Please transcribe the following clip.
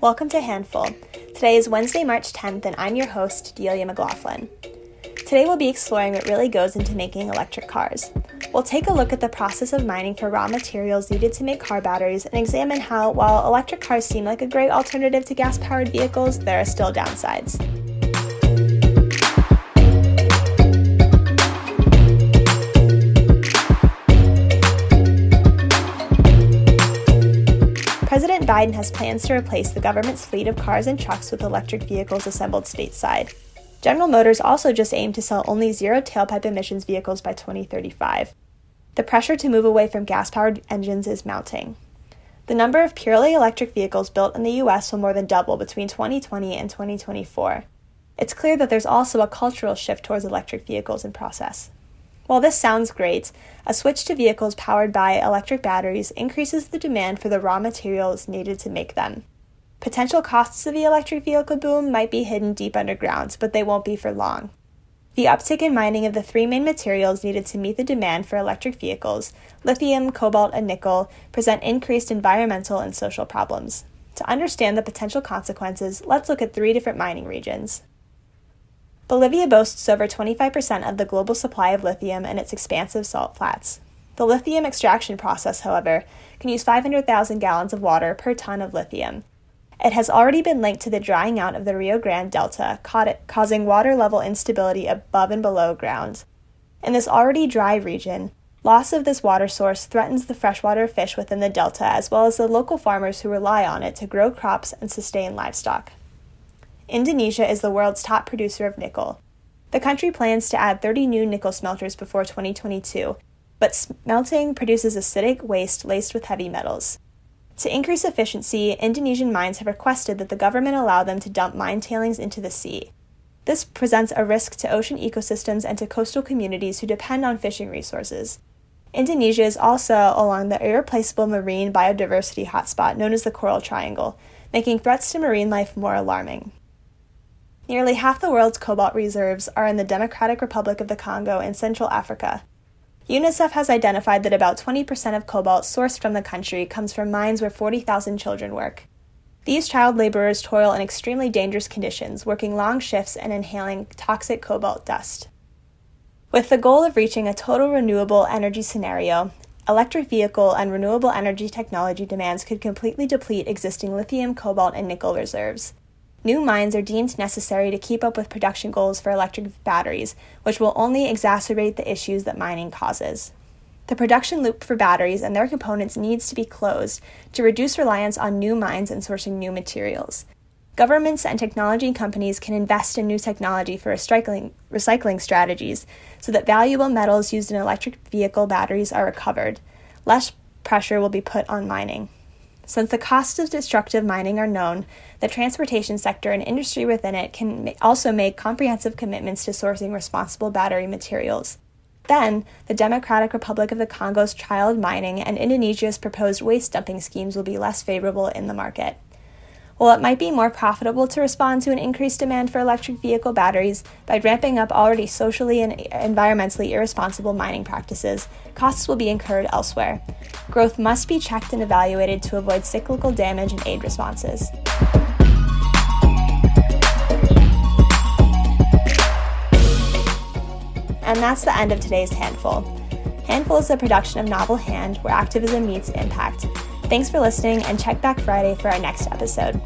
Welcome to Handful. Today is Wednesday, March 10th, and I'm your host, Delia McLaughlin. Today we'll be exploring what really goes into making electric cars. We'll take a look at the process of mining for raw materials needed to make car batteries and examine how, while electric cars seem like a great alternative to gas powered vehicles, there are still downsides. Biden has plans to replace the government's fleet of cars and trucks with electric vehicles assembled stateside. General Motors also just aimed to sell only zero tailpipe emissions vehicles by 2035. The pressure to move away from gas powered engines is mounting. The number of purely electric vehicles built in the US will more than double between 2020 and 2024. It's clear that there's also a cultural shift towards electric vehicles in process. While this sounds great, a switch to vehicles powered by electric batteries increases the demand for the raw materials needed to make them. Potential costs of the electric vehicle boom might be hidden deep underground, but they won't be for long. The uptick in mining of the three main materials needed to meet the demand for electric vehicles lithium, cobalt, and nickel present increased environmental and social problems. To understand the potential consequences, let's look at three different mining regions. Bolivia boasts over 25% of the global supply of lithium in its expansive salt flats. The lithium extraction process, however, can use 500,000 gallons of water per ton of lithium. It has already been linked to the drying out of the Rio Grande Delta, causing water level instability above and below ground. In this already dry region, loss of this water source threatens the freshwater fish within the delta as well as the local farmers who rely on it to grow crops and sustain livestock. Indonesia is the world's top producer of nickel. The country plans to add 30 new nickel smelters before 2022, but smelting produces acidic waste laced with heavy metals. To increase efficiency, Indonesian mines have requested that the government allow them to dump mine tailings into the sea. This presents a risk to ocean ecosystems and to coastal communities who depend on fishing resources. Indonesia is also along the irreplaceable marine biodiversity hotspot known as the Coral Triangle, making threats to marine life more alarming. Nearly half the world's cobalt reserves are in the Democratic Republic of the Congo in Central Africa. UNICEF has identified that about 20% of cobalt sourced from the country comes from mines where 40,000 children work. These child laborers toil in extremely dangerous conditions, working long shifts and inhaling toxic cobalt dust. With the goal of reaching a total renewable energy scenario, electric vehicle and renewable energy technology demands could completely deplete existing lithium, cobalt, and nickel reserves. New mines are deemed necessary to keep up with production goals for electric batteries, which will only exacerbate the issues that mining causes. The production loop for batteries and their components needs to be closed to reduce reliance on new mines and sourcing new materials. Governments and technology companies can invest in new technology for recycling, recycling strategies so that valuable metals used in electric vehicle batteries are recovered. Less pressure will be put on mining. Since the costs of destructive mining are known, the transportation sector and industry within it can also make comprehensive commitments to sourcing responsible battery materials. Then, the Democratic Republic of the Congo's child mining and Indonesia's proposed waste dumping schemes will be less favorable in the market. While it might be more profitable to respond to an increased demand for electric vehicle batteries by ramping up already socially and environmentally irresponsible mining practices, costs will be incurred elsewhere. Growth must be checked and evaluated to avoid cyclical damage and aid responses. And that's the end of today's Handful. Handful is a production of Novel Hand where activism meets impact. Thanks for listening and check back Friday for our next episode.